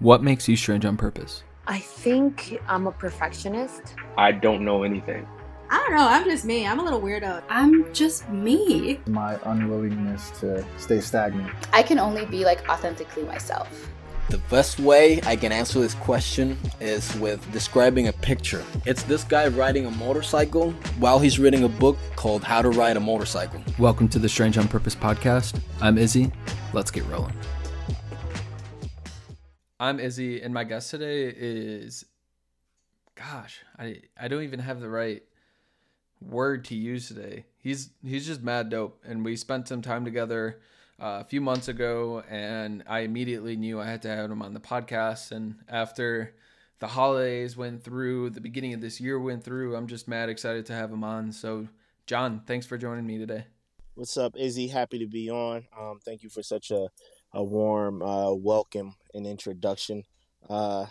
What makes you strange on purpose? I think I'm a perfectionist. I don't know anything. I don't know. I'm just me. I'm a little weirdo. I'm just me. My unwillingness to stay stagnant. I can only be like authentically myself. The best way I can answer this question is with describing a picture. It's this guy riding a motorcycle while he's reading a book called How to Ride a Motorcycle. Welcome to the Strange on Purpose podcast. I'm Izzy. Let's get rolling. I'm Izzy, and my guest today is, gosh, I I don't even have the right word to use today. He's he's just mad dope, and we spent some time together uh, a few months ago, and I immediately knew I had to have him on the podcast. And after the holidays went through, the beginning of this year went through, I'm just mad excited to have him on. So, John, thanks for joining me today. What's up, Izzy? Happy to be on. Um, thank you for such a a warm uh, welcome and introduction. Uh,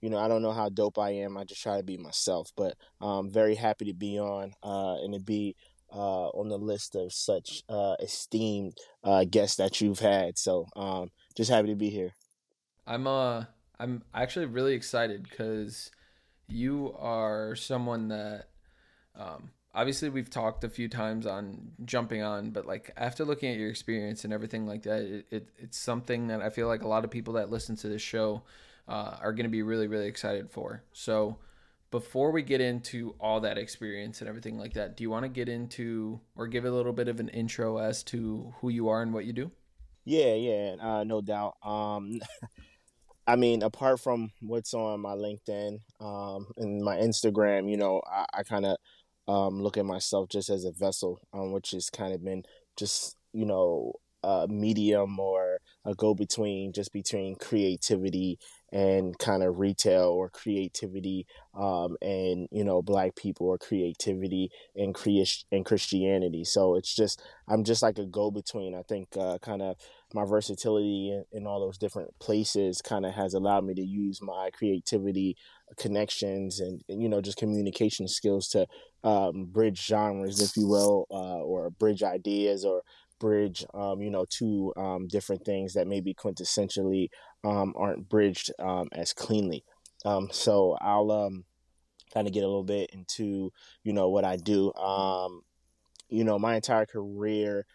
you know, I don't know how dope I am. I just try to be myself, but I'm very happy to be on uh, and to be uh, on the list of such uh, esteemed uh, guests that you've had. So um, just happy to be here. I'm uh I'm actually really excited because you are someone that um, obviously we've talked a few times on jumping on but like after looking at your experience and everything like that it, it it's something that i feel like a lot of people that listen to this show uh, are going to be really really excited for. So before we get into all that experience and everything like that do you want to get into or give a little bit of an intro as to who you are and what you do? Yeah yeah uh, no doubt. Um I mean, apart from what's on my LinkedIn um, and my Instagram, you know, I, I kind of um, look at myself just as a vessel, um, which has kind of been just you know a medium or a go between, just between creativity and kind of retail or creativity um, and you know black people or creativity and Christ- and Christianity. So it's just I'm just like a go between. I think uh, kind of my versatility in, in all those different places kind of has allowed me to use my creativity connections and, and, you know just communication skills to um, bridge genres if you will uh, or bridge ideas or bridge um, you know two um, different things that maybe quintessentially um, aren't bridged um, as cleanly. Um, so i'll um, kind of get a little bit into you know what i do. You know my entire career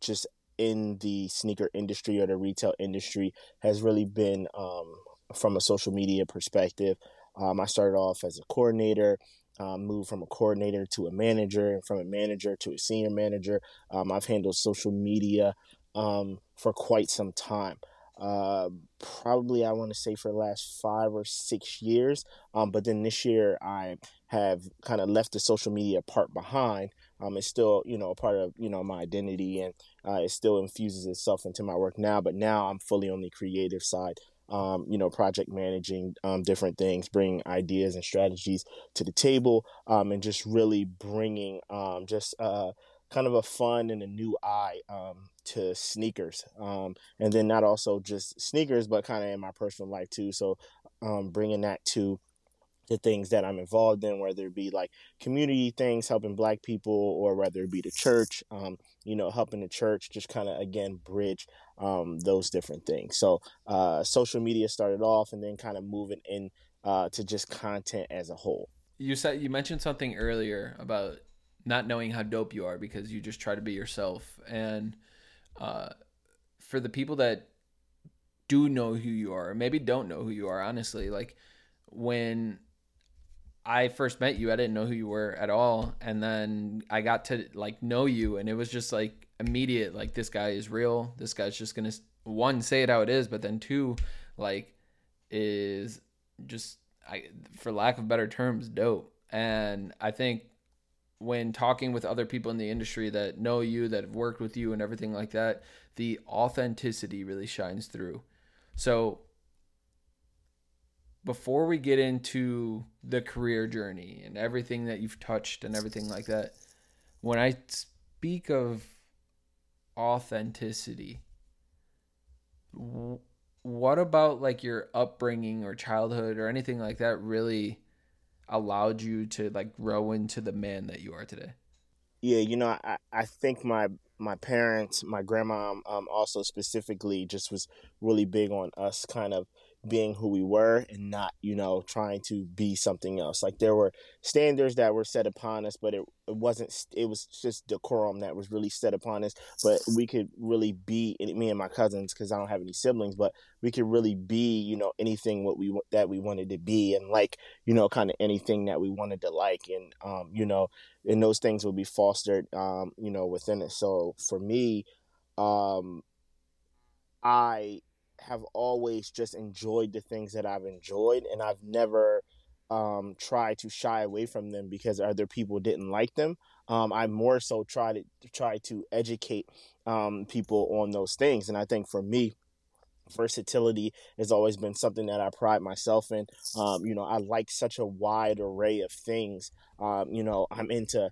just in the sneaker industry or the retail industry has really been from a social media perspective. Um, I started off as a coordinator, um, moved from a coordinator to a manager, and from a manager to a senior manager. Um, I've handled social media um, for quite some time. Uh, probably I want to say for the last five or six years. Um, but then this year I have kind of left the social media part behind. Um, it's still, you know, a part of, you know, my identity and uh, it still infuses itself into my work now. But now I'm fully on the creative side um, you know, project managing um, different things, bringing ideas and strategies to the table, um, and just really bringing um, just uh, kind of a fun and a new eye um, to sneakers. Um, and then not also just sneakers, but kind of in my personal life too. So bringing that to the things that I'm involved in, whether it be like community things, helping Black people, or whether it be the church, um, you know, helping the church, just kind of again bridge um, those different things. So uh, social media started off, and then kind of moving in uh, to just content as a whole. You said you mentioned something earlier about not knowing how dope you are because you just try to be yourself, and uh, for the people that do know who you are, or maybe don't know who you are, honestly, like when I first met you, I didn't know who you were at all, and then I got to like know you, and it was just like immediate. Like this guy is real. This guy's just gonna one say it how it is, but then two, like, is just I, for lack of better terms, dope. And I think when talking with other people in the industry that know you, that have worked with you, and everything like that, the authenticity really shines through. So before we get into the career journey and everything that you've touched and everything like that, when I speak of authenticity, what about like your upbringing or childhood or anything like that really allowed you to like grow into the man that you are today? Yeah, you know, I, I think my my parents, my grandma, um, also specifically, just was really big on us kind of being who we were and not, you know, trying to be something else. Like there were standards that were set upon us, but it, it wasn't, it was just decorum that was really set upon us. But we could really be, me and my cousins, because I don't have any siblings, but we could really be, you know, anything what we, that we wanted to be and like, you know, kind of anything that we wanted to like. And, um, you know, and those things will be fostered, um, you know, within it. So for me, um, I have always just enjoyed the things that I've enjoyed, and I've never um, tried to shy away from them because other people didn't like them. Um, I more so try to try to educate um, people on those things, and I think for me, versatility has always been something that I pride myself in. Um, you know, I like such a wide array of things. Um, you know, I'm into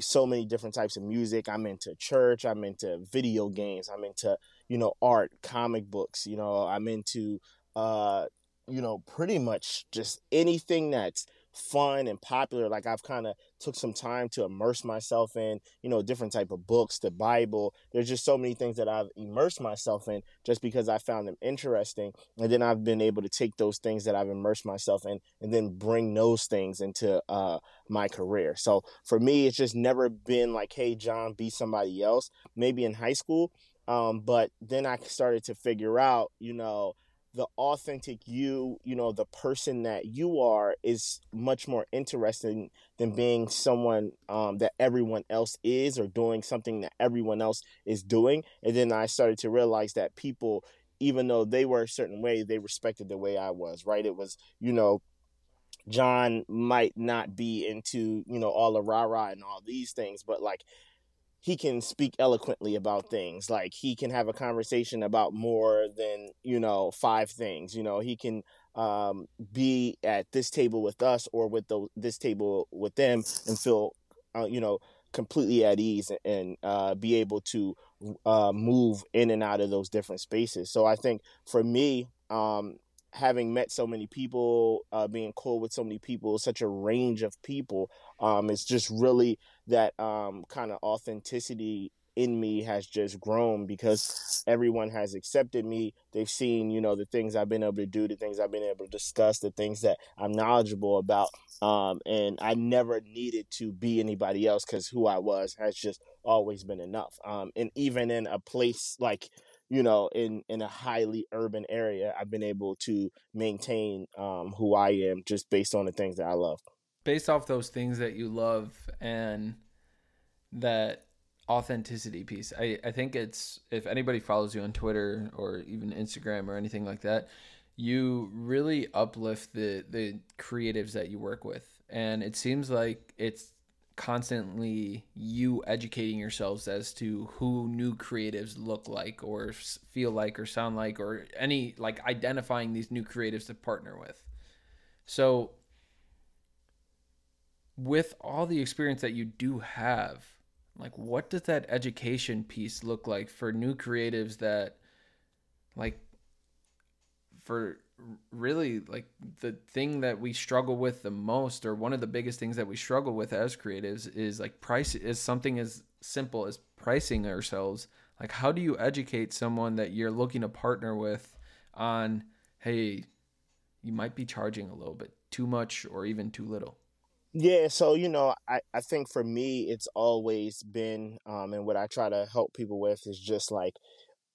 so many different types of music. I'm into church. I'm into video games. I'm into, you know, art, comic books. You know, I'm into, uh, you know, pretty much just anything that's fun and popular like i've kind of took some time to immerse myself in you know different type of books the bible there's just so many things that i've immersed myself in just because i found them interesting and then i've been able to take those things that i've immersed myself in and then bring those things into uh, my career so for me it's just never been like hey john be somebody else maybe in high school um, but then i started to figure out you know the authentic you, you know, the person that you are is much more interesting than being someone um, that everyone else is or doing something that everyone else is doing. And then I started to realize that people, even though they were a certain way, they respected the way I was, right? It was, you know, John might not be into, you know, all the rah rah and all these things, but like he can speak eloquently about things like he can have a conversation about more than you know five things you know he can um, be at this table with us or with the, this table with them and feel uh, you know completely at ease and uh, be able to uh, move in and out of those different spaces. So i think for me um, having met so many people, uh, being cool with so many people, such a range of people, um, it's just really that um, kind of authenticity in me has just grown because everyone has accepted me. They've seen, you know, the things I've been able to do, the things I've been able to discuss, the things that I'm knowledgeable about. Um, and I never needed to be anybody else because who I was has just always been enough. Um, and even in a place like, you know, in in a highly urban area, I've been able to maintain um, who I am just based on the things that I love. Based off those things that you love and that authenticity piece, I, I think it's if anybody follows you on Twitter or even Instagram or anything like that, you really uplift the the creatives that you work with, and it seems like it's constantly you educating yourselves as to who new creatives look like or feel like or sound like or any like identifying these new creatives to partner with. So with all the experience that you do have, like what does that education piece look like for new creatives that like for really like the thing that we struggle with the most or one of the biggest things that we struggle with as creatives is like price is something as simple as pricing ourselves. Like how do you educate someone that you're looking to partner with on hey you might be charging a little bit too much or even too little? Yeah, so you know, I, I think for me, it's always been, um, and what I try to help people with is just like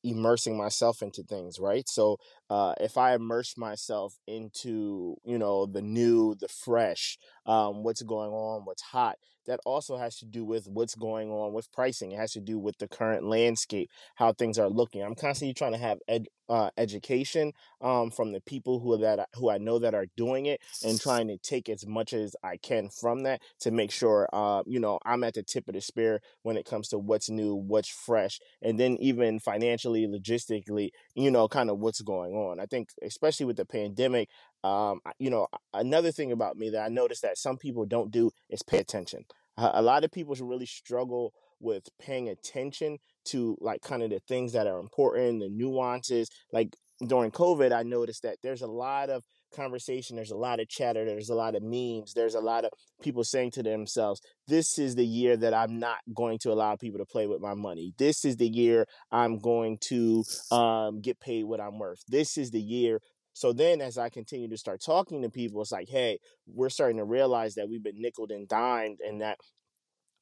immersing myself into things, right? So uh, if I immerse myself into, you know, the new, the fresh, um, what's going on, what's hot, that also has to do with what's going on with pricing. It has to do with the current landscape, how things are looking. I'm constantly trying to have ed, uh, education um, from the people who that who I know that are doing it, and trying to take as much as I can from that to make sure, uh, you know, I'm at the tip of the spear when it comes to what's new, what's fresh, and then even financially, logistically, you know, kind of what's going on. I think, especially with the pandemic, um, you know, another thing about me that I noticed that some people don't do is pay attention. a lot of people really struggle with paying attention to like kind of the things that are important, the nuances. Like during COVID, I noticed that there's a lot of conversation, there's a lot of chatter, there's a lot of memes, there's a lot of people saying to themselves, This is the year that I'm not going to allow people to play with my money. This is the year I'm going to um, get paid what I'm worth. This is the year So then, as I continue to start talking to people, it's like, hey, we're starting to realize that we've been nickel and dimed, and that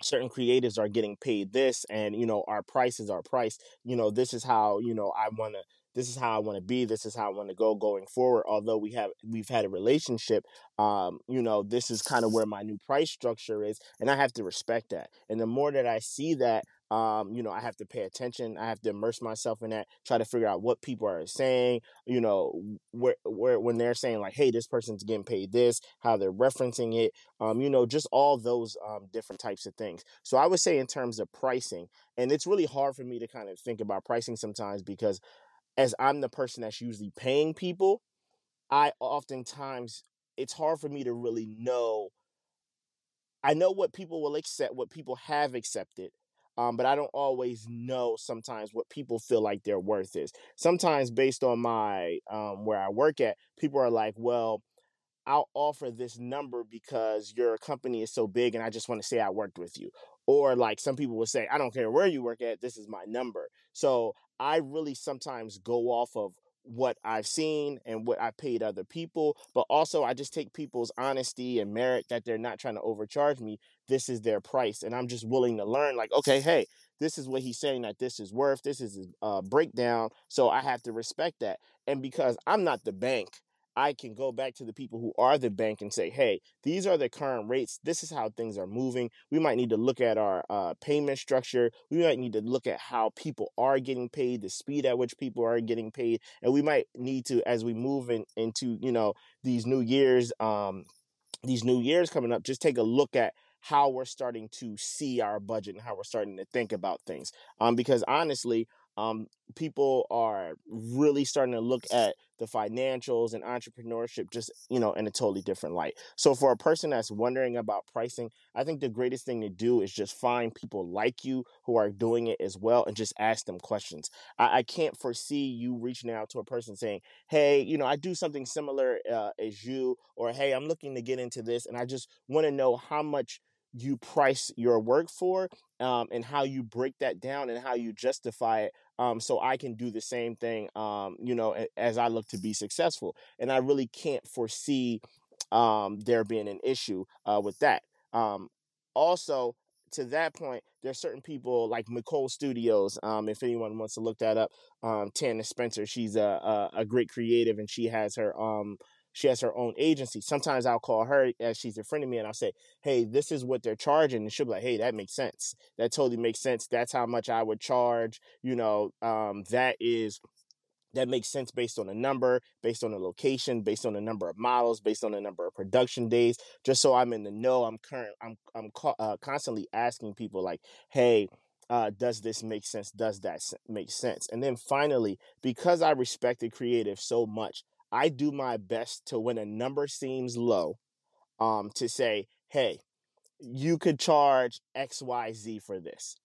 certain creatives are getting paid this and you know our price is our price. You know this is how you know i want to this is how i want to be. This is how i want to go going forward. Although we have we've had a relationship um you know this is kind of where my new price structure is and i have to respect that. And the more that i see that um, you know, I have to pay attention. I have to immerse myself in that, try to figure out what people are saying, you know, where, where, when they're saying like, Hey, this person's getting paid this, how they're referencing it, um, you know, just all those, um, different types of things. So I would say in terms of pricing, and it's really hard for me to kind of think about pricing sometimes because as I'm the person that's usually paying people, I oftentimes, it's hard for me to really know I know what people will accept, what people have accepted, um, but I don't always know sometimes what people feel like their worth is. Sometimes, based on my um, where I work at, people are like, "Well, I'll offer this number because your company is so big, and I just want to say I worked with you." Or like some people will say, "I don't care where you work at, this is my number." So I really sometimes go off of what I've seen and what I paid other people, but also I just take people's honesty and merit that they're not trying to overcharge me. This is their price, and I'm just willing to learn. Like, okay, hey, this is what he's saying that this is worth. This is a uh, breakdown, so I have to respect that. And because I'm not the bank, I can go back to the people who are the bank and say, hey, these are the current rates. This is how things are moving. We might need to look at our uh, payment structure. We might need to look at how people are getting paid, the speed at which people are getting paid. And we might need to, as we move in, into, you know, these new years, um, these new years coming up, just take a look at how we're starting to see our budget and how we're starting to think about things. Um, because honestly, um, people are really starting to look at the financials and entrepreneurship just you know in a totally different light. So for a person that's wondering about pricing i think the greatest thing to do is just find people like you who are doing it as well and just ask them questions. I, I can't foresee you reaching out to a person saying hey you know i do something similar uh, as you or hey i'm looking to get into this and i just want to know how much you price your work for um, and how you break that down and how you justify it um, so i can do the same thing um, you know as i look to be successful and i really can't foresee um, there being an issue uh, with that um, also to that point, there's certain people like Nicole Studios. Um, if anyone wants to look that up, um, Tana Spencer, she's a, a, a great creative, and she has her um she has her own agency. Sometimes I'll call her as she's a friend of me and I'll say, Hey, this is what they're charging. And she'll be like, Hey, that makes sense. That totally makes sense. That's how much I would charge. You know, um, that is that makes sense based on a number, based on the location, based on the number of models, based on the number of production days. Just so I'm in the know, I'm current. I'm I'm uh, constantly asking people like, "Hey, uh, does this make sense? Does that make sense?" And then finally, because I respect the creative so much, I do my best to when a number seems low, um, to say, hey, you could charge XYZ for this.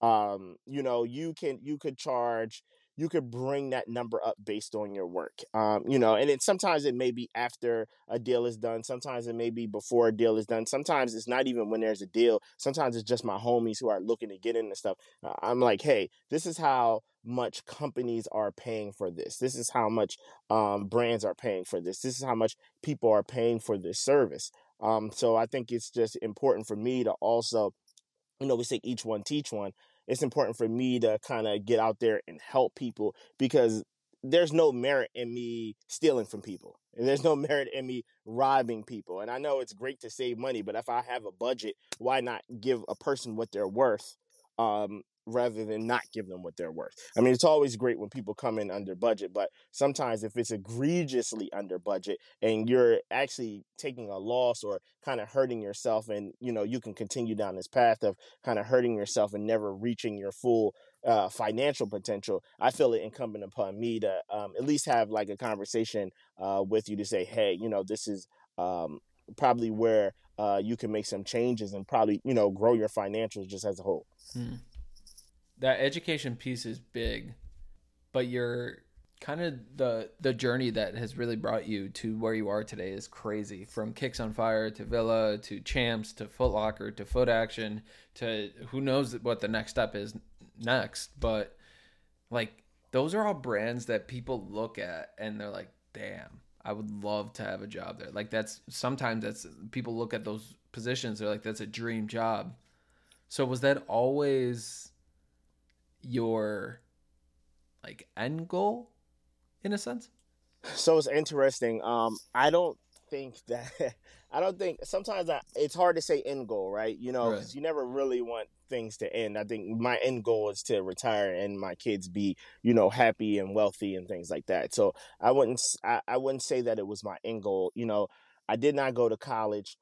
Um, you know, you can you could charge you could bring that number up based on your work. Um, you know, and it sometimes it may be after a deal is done. Sometimes it may be before a deal is done. Sometimes it's not even when there's a deal. Sometimes it's just my homies who are looking to get into stuff. Uh, I'm like, hey, this is how much companies are paying for this. This is how much um, brands are paying for this. This is how much people are paying for this service. Um, so I think it's just important for me to also, you know, we say each one teach one it's important for me to kind of get out there and help people because there's no merit in me stealing from people. And there's no merit in me robbing people. And I know it's great to save money, but if I have a budget, why not give a person what they're worth? Um, rather than not give them what they're worth. I mean, it's always great when people come in under budget, but sometimes if it's egregiously under budget and you're actually taking a loss or kind of hurting yourself and, you know, you can continue down this path of kind of hurting yourself and never reaching your full uh, financial potential, I feel it incumbent upon me to um, at least have like a conversation uh, with you to say, hey, you know, this is um, probably where uh, you can make some changes and probably, you know, grow your financials just as a whole. Hmm that education piece is big, but you're kind of the the journey that has really brought you to where you are today is crazy. From Kicks on Fire to Villa to Champs to Foot Locker to Foot Action to who knows what the next step is next, but like those are all brands that people look at and they're like damn, I would love to have a job there. Like that's sometimes that's people look at those positions, they're like, that's a dream job. So was that always your like end goal in a sense? So it's interesting. Um, I don't think that I don't think sometimes I, it's hard to say end goal, right? You know, Right. you never really want things to end. I think my end goal is to retire and my kids be, you know, happy and wealthy and things like that. So I wouldn't I, I wouldn't say that it was my end goal. You know, I did not go to college.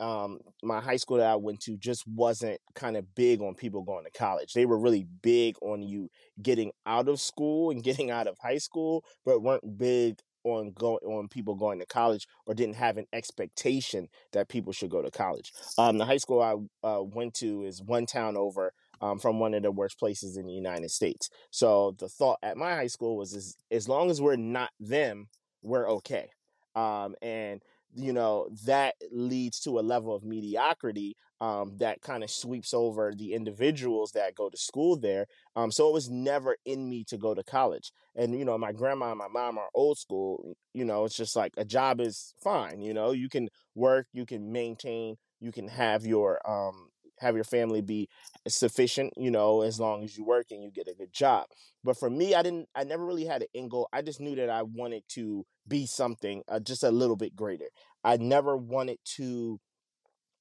Um, my high school that I went to just wasn't kind of big on people going to college. They were really big on you getting out of school and getting out of high school, but weren't big on go on people going to college or didn't have an expectation that people should go to college. Um, the high school I uh, went to is one town over um, from one of the worst places in the United States. So the thought at my high school was as, as long as we're not them, we're okay. Um, and you know that leads to a level of mediocrity um, that kind of sweeps over the individuals that go to school there. Um, so it was never in me to go to college. And you know, my grandma and my mom are old school. You know, it's just like a job is fine. You know, you can work, you can maintain, you can have your um have your family be sufficient. You know, as long as you work and you get a good job. But for me, I didn't. I never really had an end goal. I just knew that I wanted to be something uh, just a little bit greater. I never wanted to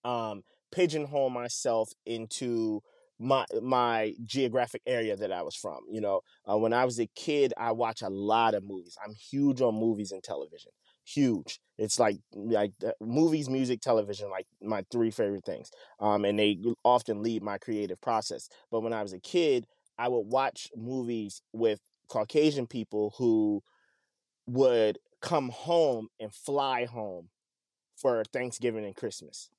um, pigeonhole myself into my my geographic area that I was from. You know, uh, when I was a kid, I watched a lot of movies. I'm huge on movies and television. Huge. It's like like movies, music, television, like my three favorite things. Um, and they often lead my creative process. But when I was a kid, I would watch movies with Caucasian people who would come home and fly home for Thanksgiving and Christmas.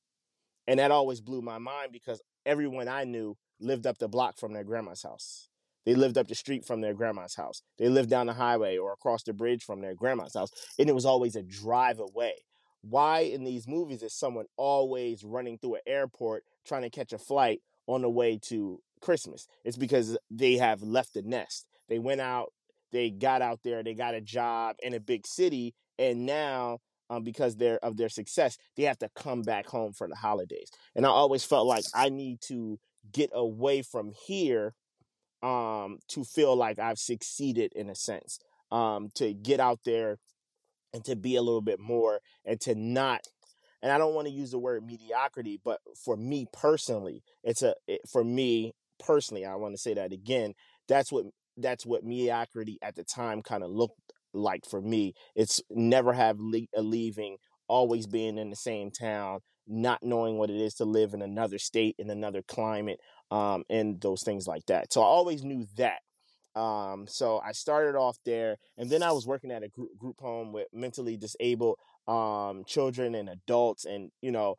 And that always blew my mind because everyone I knew lived up the block from their grandma's house. They lived up the street from their grandma's house. They lived down the highway or across the bridge from their grandma's house. And it was always a drive away. Why in these movies is someone always running through an airport trying to catch a flight on the way to Christmas? It's because they have left the nest. They went out, they got out there, they got a job in a big city, and now um, because they're of their success, they have to come back home for the holidays. And I always felt like I need to get away from here um, to feel like I've succeeded in a sense. Um, to get out there and to be a little bit more and to not and I don't want to use the word mediocrity, but for me personally, it's a it, for me personally, I want to say that again. That's what that's what mediocrity at the time kind of looked like for me. It's never have le- a leaving, always being in the same town, not knowing what it is to live in another state in another climate, um, and those things like that. So I always knew that. Um, so I started off there, and then I was working at a group, group home with mentally disabled um, children and adults, and you know,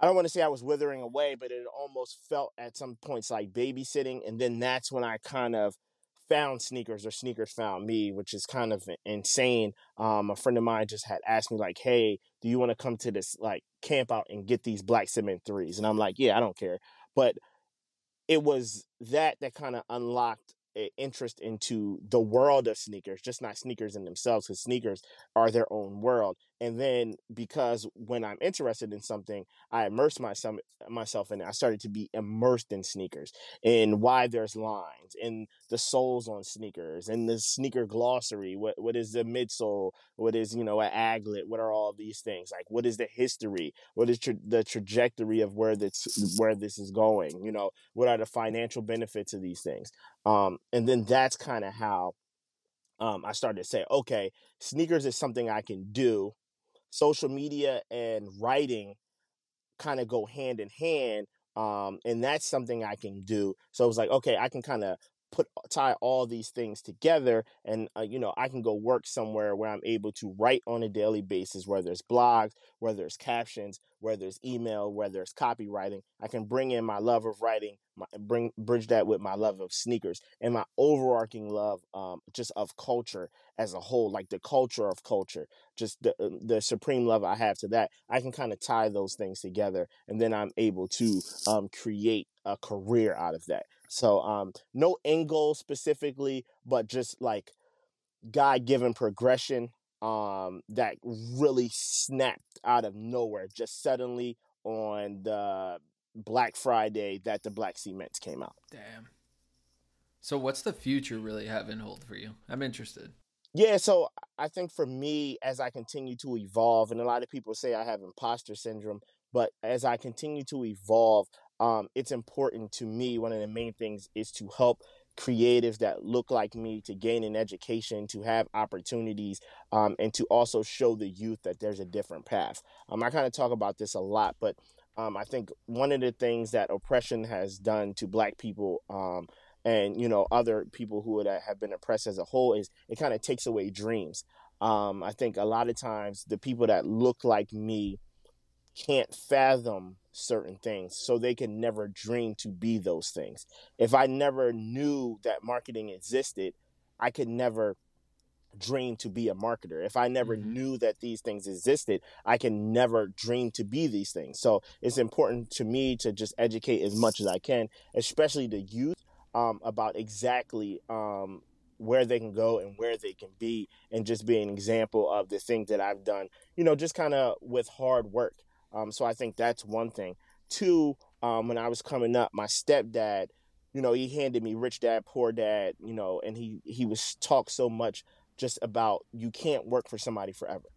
I don't want to say I was withering away, but it almost felt at some points like babysitting, and then that's when I kind of found sneakers or sneakers found me, which is kind of insane. Um, a friend of mine just had asked me like, "Hey, do you want to come to this like camp out and get these black cement threes? And I'm like, "Yeah, I don't care," but it was that that kind of unlocked interest into the world of sneakers, just not sneakers in themselves, because sneakers are their own world. And then because when I'm interested in something, I immerse myself myself in it. I started to be immersed in sneakers and why there's lines and the soles on sneakers and the sneaker glossary. What what is the midsole? What is you know an aglet? What are all these things? Like what is the history? What is tra- the trajectory of where this where this is going? You know what are the financial benefits of these things? Um, and then that's kind of how um, I started to say, okay, sneakers is something I can do. Social media and writing kind of go hand in hand, um, and that's something I can do. So it was like, okay, I can kind of put tie all these things together, and uh, you know, I can go work somewhere where I'm able to write on a daily basis, whether it's blogs, whether it's captions, whether it's email, whether it's copywriting. I can bring in my love of writing, my, bring bridge that with my love of sneakers and my overarching love, um, just of culture as a whole, like the culture of culture, just the uh, the supreme love I have to that. I can kind of tie those things together, and then I'm able to um, create a career out of that. So, um, no end goal specifically, but just like God given progression um, that really snapped out of nowhere, just suddenly on the Black Friday that the Black Cements came out. Damn. So what's the future really have in hold for you? I'm interested. Yeah, so I think for me, as I continue to evolve, and a lot of people say I have imposter syndrome, but as I continue to evolve, um, it's important to me. One of the main things is to help creatives that look like me to gain an education, to have opportunities, um, and to also show the youth that there's a different path. Um, I kind of talk about this a lot, but um, I think one of the things that oppression has done to Black people um, and you know other people who have been oppressed as a whole is it kind of takes away dreams. Um, I think a lot of times the people that look like me can't fathom certain things, so they can never dream to be those things. If I never knew that marketing existed, I could never dream to be a marketer. If I never mm-hmm. knew that these things existed, I can never dream to be these things. So it's important to me to just educate as much as I can, especially the youth, um, about exactly um, where they can go and where they can be, and just be an example of the things that I've done, you know, just kind of with hard work. Um, so I think that's one thing. Two, um, when I was coming up, my stepdad, you know, he handed me Rich Dad Poor Dad, you know, and he he was talked so much just about you can't work for somebody forever.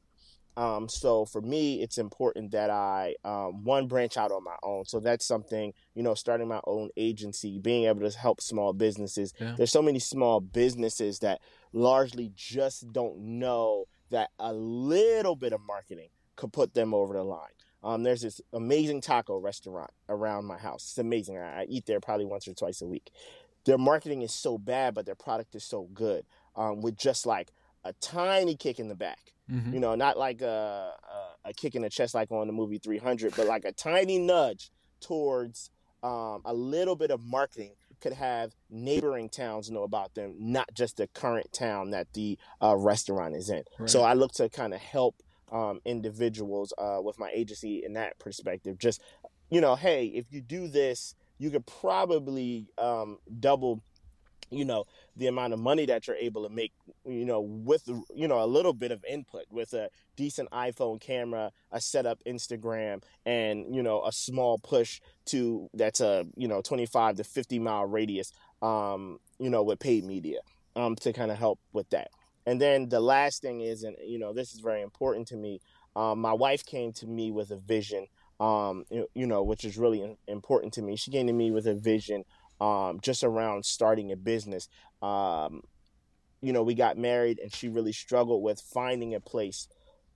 Um, so for me, it's important that I um, one branch out on my own. So that's something you know, starting my own agency, being able to help small businesses. Yeah. There's so many small businesses that largely just don't know that a little bit of marketing could put them over the line. Um, there's this amazing taco restaurant around my house. It's amazing. I, I, eat there probably once or twice a week. Their marketing is so bad, but their product is so good. Um, with just like a tiny kick in the back, mm-hmm. you know, not like a, a, a, kick in the chest like on the movie 300, but like a tiny nudge towards um, a little bit of marketing could have neighboring towns know about them, not just the current town that the uh, restaurant is in. Right. So I look to kind of help um, individuals uh, with my agency in that perspective. Just, you know, hey, if you do this, you could probably um, double you know the amount of money that you're able to make you know with you know a little bit of input with a decent iphone camera a setup instagram and you know a small push to that's a you know 25 to 50 mile radius um you know with paid media um to kind of help with that and then the last thing is, and you know, this is very important to me. Um, my wife came to me with a vision, um, you, you, know, which is really important to me. She came to me with a vision um, just around starting a business. Um, you know, we got married, and she really struggled with finding a place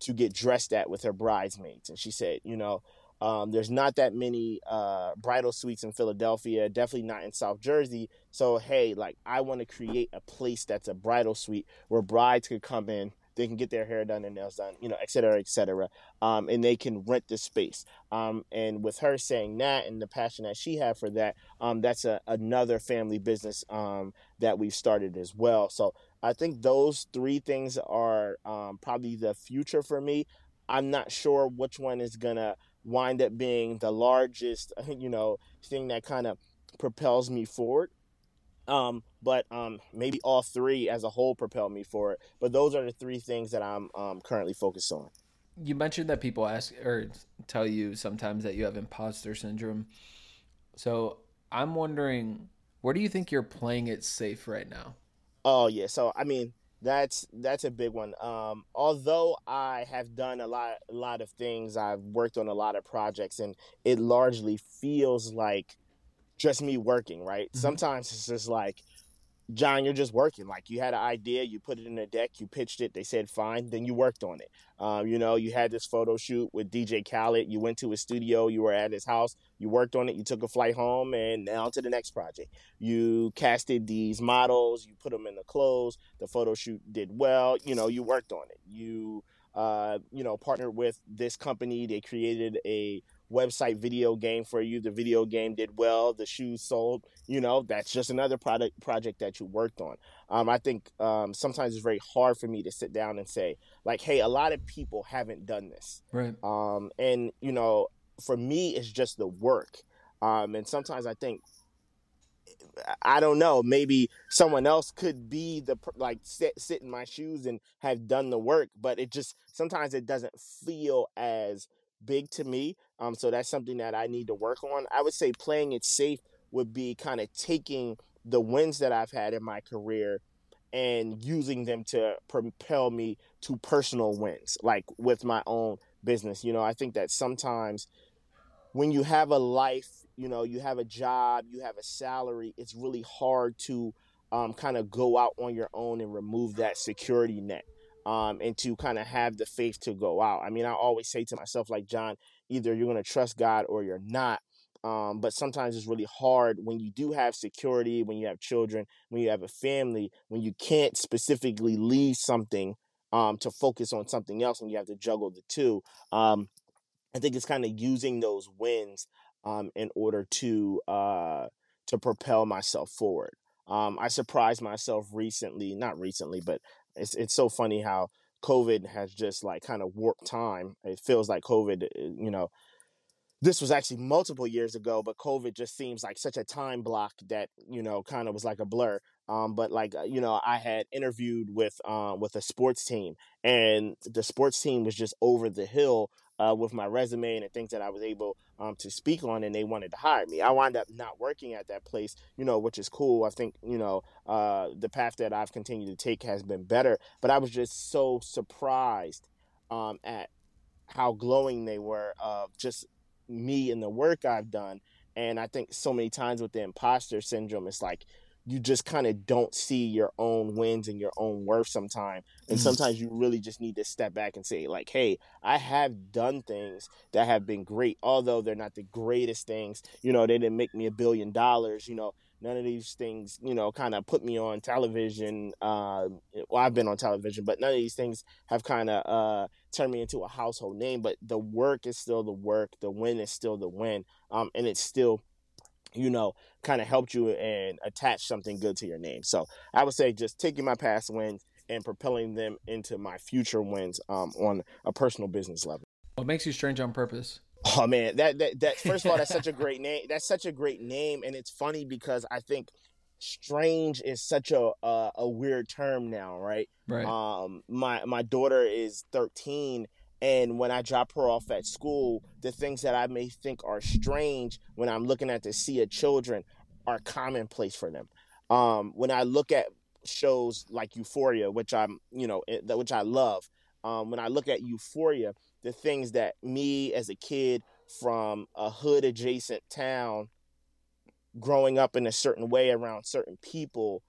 to get dressed at with her bridesmaids. And she said, you know, um, there's not that many uh, bridal suites in Philadelphia, definitely not in South Jersey. So, hey, like, I want to create a place that's a bridal suite where brides could come in, they can get their hair done their nails done, you know, et cetera, et cetera. Um, and they can rent the space. Um, and with her saying that and the passion that she had for that, um, that's a, another family business um, that we've started as well. So I think those three things are um, probably the future for me. I'm not sure which one is going to wind up being the largest, you know, thing that kind of propels me forward. Um, but um, maybe all three as a whole propel me forward. But those are the three things that I'm um, currently focused on. You mentioned that people ask or tell you sometimes that you have imposter syndrome. So I'm wondering, where do you think you're playing it safe right now? Oh yeah, so I mean, that's that's a big one. Um, although I have done a lot a lot of things, I've worked on a lot of projects, and it largely feels like just me working. Right? Mm-hmm. Sometimes it's just like John, you're just working. Like you had an idea, you put it in a deck, you pitched it, they said fine, then you worked on it. Um, you know, you had this photo shoot with DJ Khaled. You went to his studio, you were at his house, you worked on it, you took a flight home, and now to the next project. You casted these models, you put them in the clothes. The photo shoot did well. You know, you worked on it. You, uh, you know, partnered with this company. They created a website video game for you. The video game did well. The shoes sold. You know, that's just another product project that you worked on. Um, I think um, sometimes it's very hard for me to sit down and say, like, hey, a lot of people haven't done this. Right. Um, and you know, for me, it's just the work. Um, and sometimes I think I don't know. Maybe someone else could be the like sit sit in my shoes and have done the work, but it just sometimes it doesn't feel as big to me. Um, so that's something that I need to work on. I would say playing it safe would be kind of taking the wins that I've had in my career and using them to propel me to personal wins, like with my own business. You know, I think that sometimes when you have a life, you know, you have a job, you have a salary, it's really hard to um, kind of go out on your own and remove that security net um, and to kind of have the faith to go out. I mean, I always say to myself, like, John, either you're going to trust God or you're not. Um, but sometimes it's really hard when you do have security, when you have children, when you have a family, when you can't specifically leave something um, to focus on something else and you have to juggle the two. Um, I think it's kind of using those wins um, in order to uh, to propel myself forward. Um, I surprised myself recently, not recently, but it's it's so funny how COVID has just like kind of warped time. It feels like COVID, uh, you know, this was actually multiple years ago, but COVID just seems like such a time block that you know kind of was like a blur. Um, but like uh, you know, I had interviewed with um, with a sports team, and the sports team was just over the hill uh, with my resume and the things that I was able um, to speak on, and they wanted to hire me. I wound up not working at that place, you know, which is cool. I think you know uh, the path that I've continued to take has been better, but I was just so surprised um, at how glowing they were of just me and the work I've done. And I think so many times with the imposter syndrome, it's like you just kind of don't see your own wins and your own worth sometimes. And mm. sometimes you really just need to step back and say, like, hey, I have done things that have been great, although they're not the greatest things. You know, they didn't make me a billion dollars, you know. None of these things, you know, kind of put me on television. Uh, well, I've been on television, but none of these things have kind of uh, turned me into a household name. But the work is still the work. The win is still the win. Um, and it's still you know, kind of helped you and attach something good to your name. So I would say just taking my past wins and propelling them into my future wins um, on a personal business level. What makes you strange on purpose? Oh man, that that that first of all, that's such a great name. That's such a great name, and it's funny because I think strange is such a a, a weird term now, right? Right. Um, my my daughter is thirteen, and when I drop her off at school, the things that I may think are strange when I'm looking at the sea of children are commonplace for them. Um, when I look at shows like Euphoria, which I'm, you know, which I love, um, when I look at Euphoria, the things that me as a kid from a hood adjacent town, growing up in a certain way around certain people,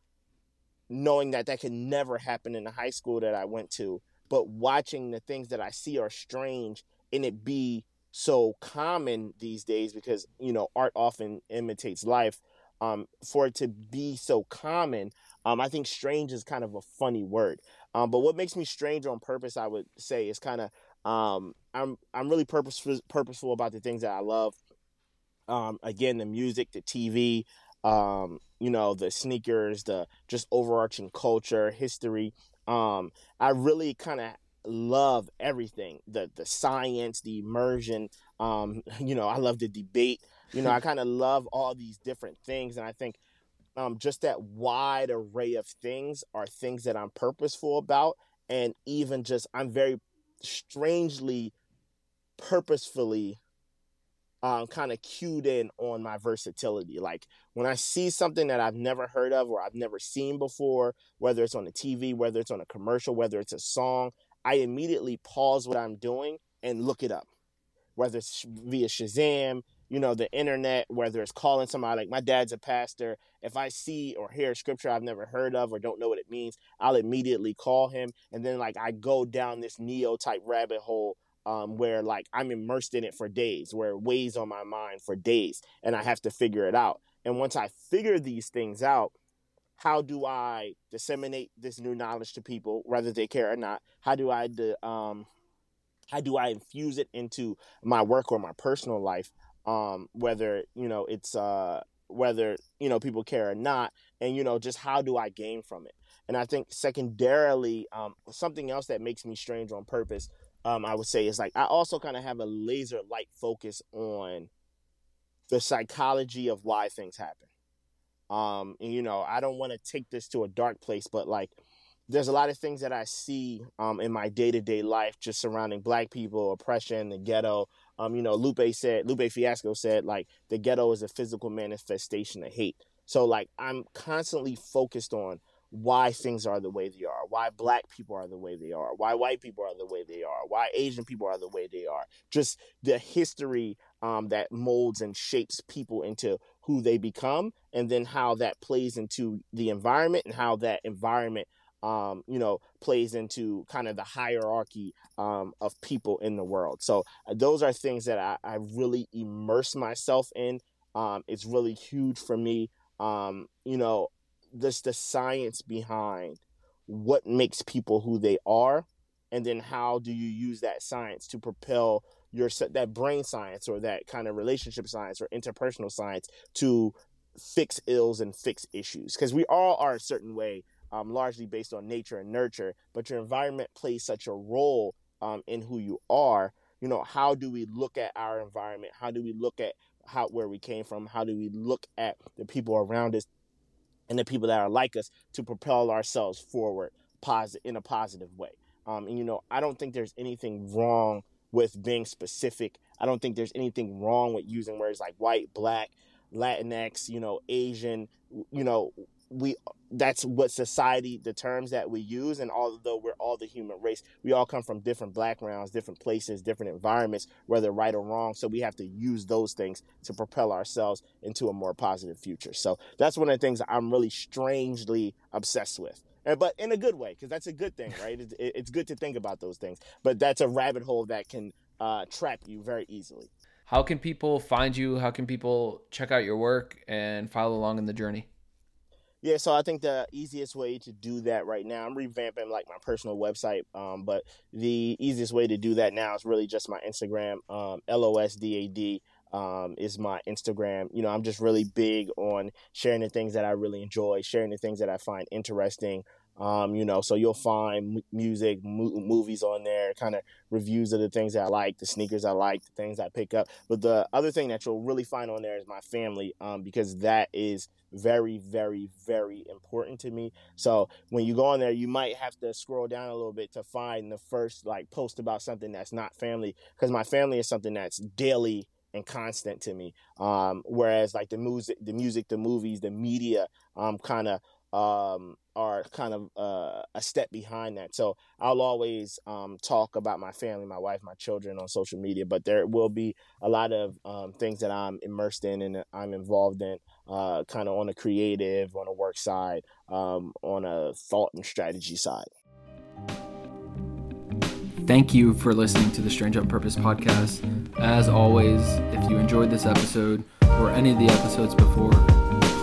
knowing that that could never happen in the high school that I went to, but watching the things that I see are strange and it be so common these days because you know art often imitates life um, for it to be so common um, i think strange is kind of a funny word. Um, but what makes me strange on purpose i would say is kind of um, i'm i'm really purposeful purposeful about the things that i love. Um, again the music the tv um, you know the sneakers the just overarching culture history um, I really kind of love everything the the science, the immersion. Um, you know, I love the debate. You know, I kind of love all these different things, and I think um, just that wide array of things are things that I'm purposeful about, and even just I'm very strangely purposefully um, kind of cued in on my versatility. Like when I see something that I've never heard of or I've never seen before, whether it's on the TV, whether it's on a commercial, whether it's a song, I immediately pause what I'm doing and look it up. Whether it's via Shazam, you know, the internet, whether it's calling somebody, like my dad's a pastor. If I see or hear a scripture I've never heard of or don't know what it means, I'll immediately call him. And then, like, I go down this Neo type rabbit hole um, where like I'm immersed in it for days, where it weighs on my mind for days, and I have to figure it out. And once I figure these things out, how do I disseminate this new knowledge to people, whether they care or not? How do I um, how do I infuse it into my work or my personal life? Um, whether you know it's uh, whether you know people care or not, and you know just how do I gain from it? And I think secondarily, um, something else that makes me strange on purpose um, I would say is like I also kind of have a laser light focus on the psychology of why things happen. Um, and, you know, I don't want to take this to a dark place, but like, there's a lot of things that I see um, in my day to day life just surrounding Black people, oppression, the ghetto. Um, you know, Lupe said, Lupe Fiasco said, like, the ghetto is a physical manifestation of hate. So, like, I'm constantly focused on why things are the way they are, why black people are the way they are, why white people are the way they are, why Asian people are the way they are. Just the history um, that molds and shapes people into who they become, and then how that plays into the environment and how that environment. Um, you know, plays into kind of the hierarchy um, of people in the world. So uh, those are things that I, I really immerse myself in. Um, it's really huge for me. Um, you know, just the science behind what makes people who they are and then how do you use that science to propel your that brain science or that kind of relationship science or interpersonal science to fix ills and fix issues? Because we all are a certain way um, largely based on nature and nurture but your environment plays such a role um, in who you are. You know how do we look at our environment? How do we look at how where we came from? How do we look at the people around us and the people that are like us to propel ourselves forward positive in a positive way. Um, and you know, I don't think there's anything wrong with being specific. I don't think there's anything wrong with using words like white, black, Latinx, you know, Asian, you know, we that's what society the terms that we use and although we're all the human race we all come from different backgrounds different places different environments whether right or wrong. So we have to use those things to propel ourselves into a more positive future. So that's one of the things i'm really strangely obsessed with. But in a good way because that's a good thing right? It's, it's good to think about those things. But that's a rabbit hole that can uh, trap you very easily. How can people find you? How can people check out your work and follow along in the journey yeah, so I think the easiest way to do that right now, I'm revamping like my personal website, um, but the easiest way to do that now is really just my Instagram, um, LOSDAD um, is my Instagram. You know, I'm just really big on sharing the things that I really enjoy, sharing the things that I find interesting. Um, you know, so you'll find m- music, mo- movies on there, kind of reviews of the things that I like, the sneakers I like, the things I pick up. But the other thing that you'll really find on there is my family, um, because that is very, very, very important to me. So when you go on there, you might have to scroll down a little bit to find the first like post about something that's not family, because my family is something that's daily and constant to me. Um, whereas like the music, the music, the movies, the media, um, kind of um, are kind of uh, a step behind that. So I'll always um, talk about my family, my wife, my children on social media, but there will be a lot of um, things that I'm immersed in and I'm involved in, uh, kind of on a creative, on a work side, um, on a thought and strategy side. Thank you for listening to the Strange on Purpose podcast. As always, if you enjoyed this episode or any of the episodes before,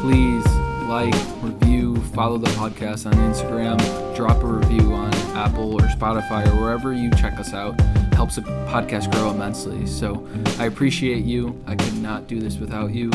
please like, review, follow the podcast on Instagram, drop a review on Apple or Spotify or wherever you check us out. Helps the podcast grow immensely. So I appreciate you. I could not do this without you.